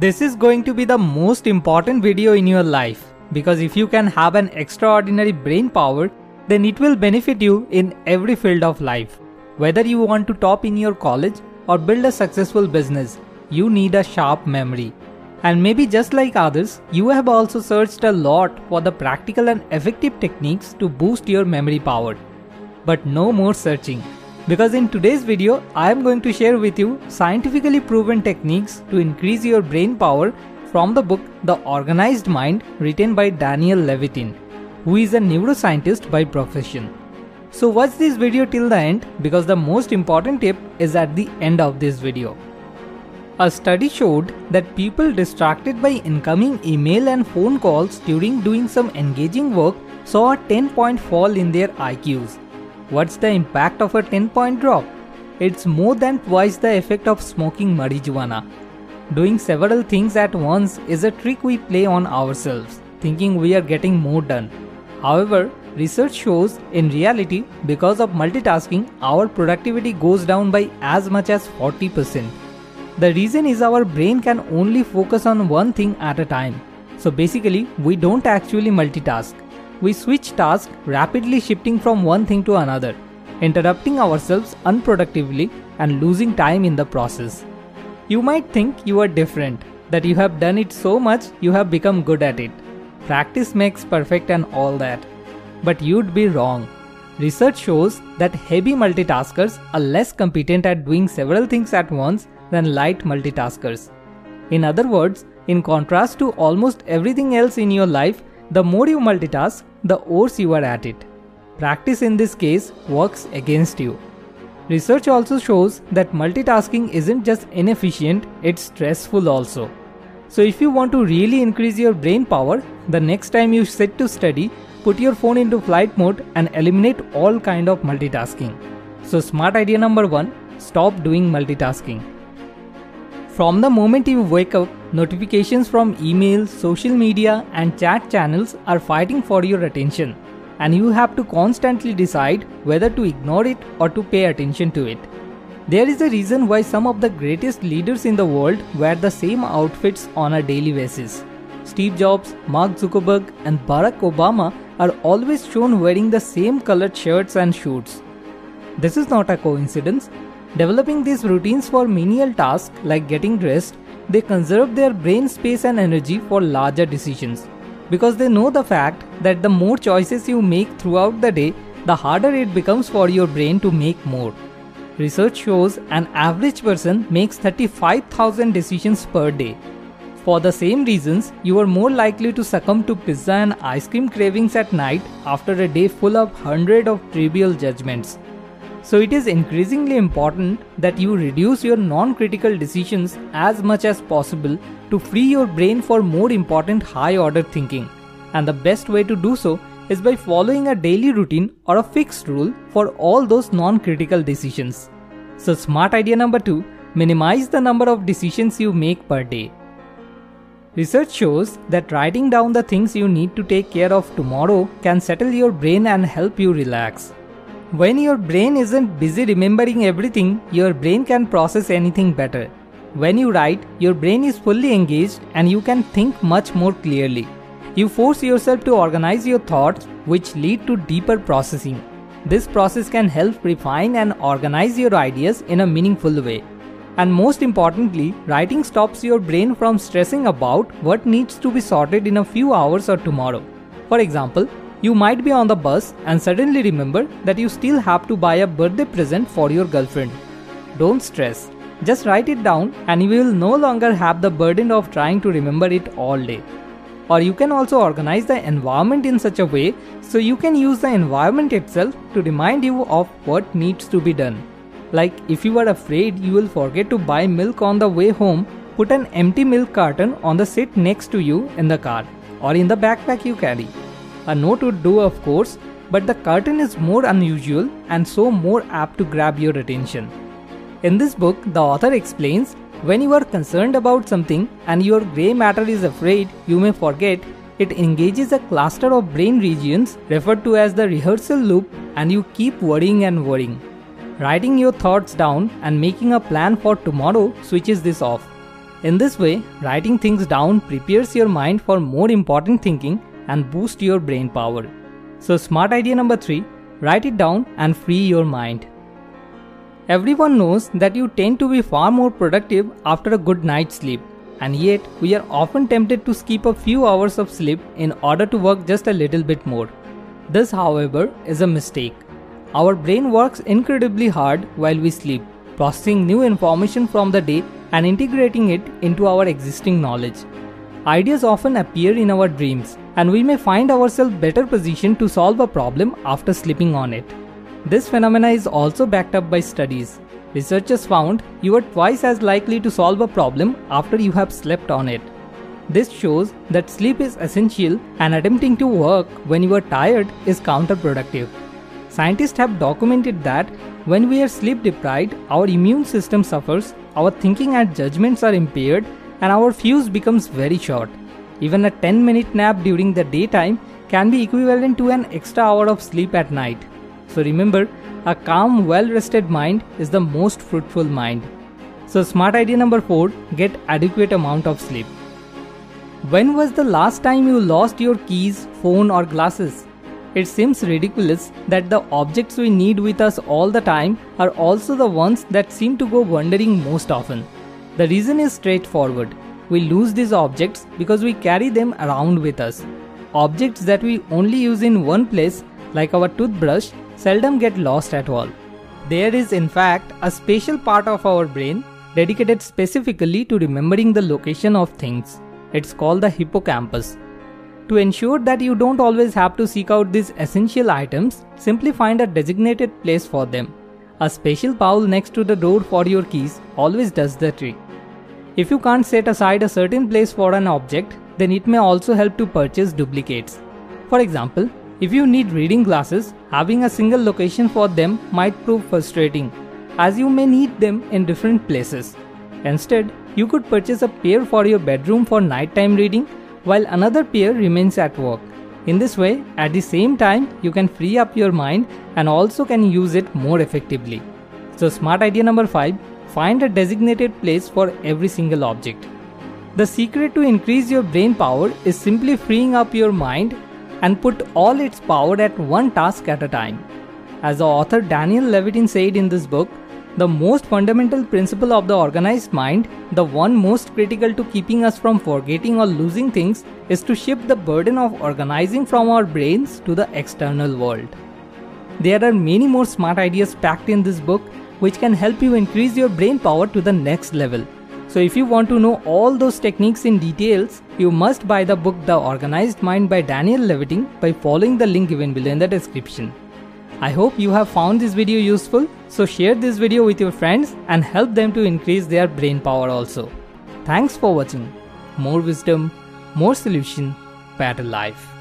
This is going to be the most important video in your life because if you can have an extraordinary brain power, then it will benefit you in every field of life. Whether you want to top in your college or build a successful business, you need a sharp memory. And maybe just like others, you have also searched a lot for the practical and effective techniques to boost your memory power. But no more searching. Because in today's video, I am going to share with you scientifically proven techniques to increase your brain power from the book The Organized Mind written by Daniel Levitin, who is a neuroscientist by profession. So watch this video till the end because the most important tip is at the end of this video. A study showed that people distracted by incoming email and phone calls during doing some engaging work saw a 10 point fall in their IQs What's the impact of a 10 point drop? It's more than twice the effect of smoking marijuana. Doing several things at once is a trick we play on ourselves, thinking we are getting more done. However, research shows in reality, because of multitasking, our productivity goes down by as much as 40%. The reason is our brain can only focus on one thing at a time. So basically, we don't actually multitask we switch tasks, rapidly shifting from one thing to another, interrupting ourselves unproductively and losing time in the process. You might think you are different, that you have done it so much you have become good at it. Practice makes perfect and all that. But you'd be wrong. Research shows that heavy multitaskers are less competent at doing several things at once than light multitaskers. In other words, in contrast to almost everything else in your life, the more you multitask, the worse you are at it. Practice in this case works against you. Research also shows that multitasking isn't just inefficient, it's stressful also. So if you want to really increase your brain power, the next time you sit to study, put your phone into flight mode and eliminate all kind of multitasking. So smart idea number 1, stop doing multitasking. From the moment you wake up, notifications from email, social media, and chat channels are fighting for your attention, and you have to constantly decide whether to ignore it or to pay attention to it. There is a reason why some of the greatest leaders in the world wear the same outfits on a daily basis. Steve Jobs, Mark Zuckerberg, and Barack Obama are always shown wearing the same colored shirts and shorts. This is not a coincidence, Developing these routines for menial tasks like getting dressed, they conserve their brain space and energy for larger decisions. Because they know the fact that the more choices you make throughout the day, the harder it becomes for your brain to make more. Research shows an average person makes 35,000 decisions per day. For the same reasons, you are more likely to succumb to pizza and ice cream cravings at night after a day full of hundred of trivial judgments. So it is increasingly important that you reduce your non-critical decisions as much as possible to free your brain for more important high order thinking. And the best way to do so is by following a daily routine or a fixed rule for all those non-critical decisions. So smart idea number 2, minimize the number of decisions you make per day. Research shows that writing down the things you need to take care of tomorrow can settle your brain and help you relax. When your brain isn't busy remembering everything, your brain can process anything better. When you write, your brain is fully engaged and you can think much more clearly. You force yourself to organize your thoughts, which lead to deeper processing. This process can help refine and organize your ideas in a meaningful way. And most importantly, writing stops your brain from stressing about what needs to be sorted in a few hours or tomorrow. For example, you might be on the bus and suddenly remember that you still have to buy a birthday present for your girlfriend. Don't stress. Just write it down and you will no longer have the burden of trying to remember it all day. Or you can also organize the environment in such a way so you can use the environment itself to remind you of what needs to be done. Like if you are afraid you will forget to buy milk on the way home, put an empty milk carton on the seat next to you in the car or in the backpack you carry. A note would do, of course, but the curtain is more unusual and so more apt to grab your attention. In this book, the author explains when you are concerned about something and your grey matter is afraid you may forget, it engages a cluster of brain regions referred to as the rehearsal loop, and you keep worrying and worrying. Writing your thoughts down and making a plan for tomorrow switches this off. In this way, writing things down prepares your mind for more important thinking and boost your brain power. So, smart idea number 3 write it down and free your mind. Everyone knows that you tend to be far more productive after a good night's sleep, and yet we are often tempted to skip a few hours of sleep in order to work just a little bit more. This, however, is a mistake. Our brain works incredibly hard while we sleep, processing new information from the day and integrating it into our existing knowledge. Ideas often appear in our dreams, and we may find ourselves better positioned to solve a problem after sleeping on it. This phenomena is also backed up by studies. Researchers found you are twice as likely to solve a problem after you have slept on it. This shows that sleep is essential and attempting to work when you are tired is counterproductive. Scientists have documented that when we are sleep deprived, our immune system suffers, our thinking and judgments are impaired, and our fuse becomes very short. Even a 10 minute nap during the daytime can be equivalent to an extra hour of sleep at night. So remember, a calm, well rested mind is the most fruitful mind. So, smart idea number 4 get adequate amount of sleep. When was the last time you lost your keys, phone, or glasses? It seems ridiculous that the objects we need with us all the time are also the ones that seem to go wandering most often. The reason is straightforward. We lose these objects because we carry them around with us. Objects that we only use in one place, like our toothbrush, seldom get lost at all. There is, in fact, a special part of our brain dedicated specifically to remembering the location of things. It's called the hippocampus. To ensure that you don't always have to seek out these essential items, simply find a designated place for them. A special bowl next to the door for your keys always does the trick. If you can't set aside a certain place for an object, then it may also help to purchase duplicates. For example, if you need reading glasses, having a single location for them might prove frustrating, as you may need them in different places. Instead, you could purchase a pair for your bedroom for nighttime reading, while another pair remains at work. In this way, at the same time, you can free up your mind and also can use it more effectively. So, smart idea number 5 find a designated place for every single object. The secret to increase your brain power is simply freeing up your mind and put all its power at one task at a time. As the author Daniel Levitin said in this book, the most fundamental principle of the organized mind, the one most critical to keeping us from forgetting or losing things, is to shift the burden of organizing from our brains to the external world. There are many more smart ideas packed in this book which can help you increase your brain power to the next level. So if you want to know all those techniques in details, you must buy the book The Organized Mind by Daniel Levitin by following the link given below in the description. I hope you have found this video useful, so share this video with your friends and help them to increase their brain power also. Thanks for watching. More wisdom, more solution, better life.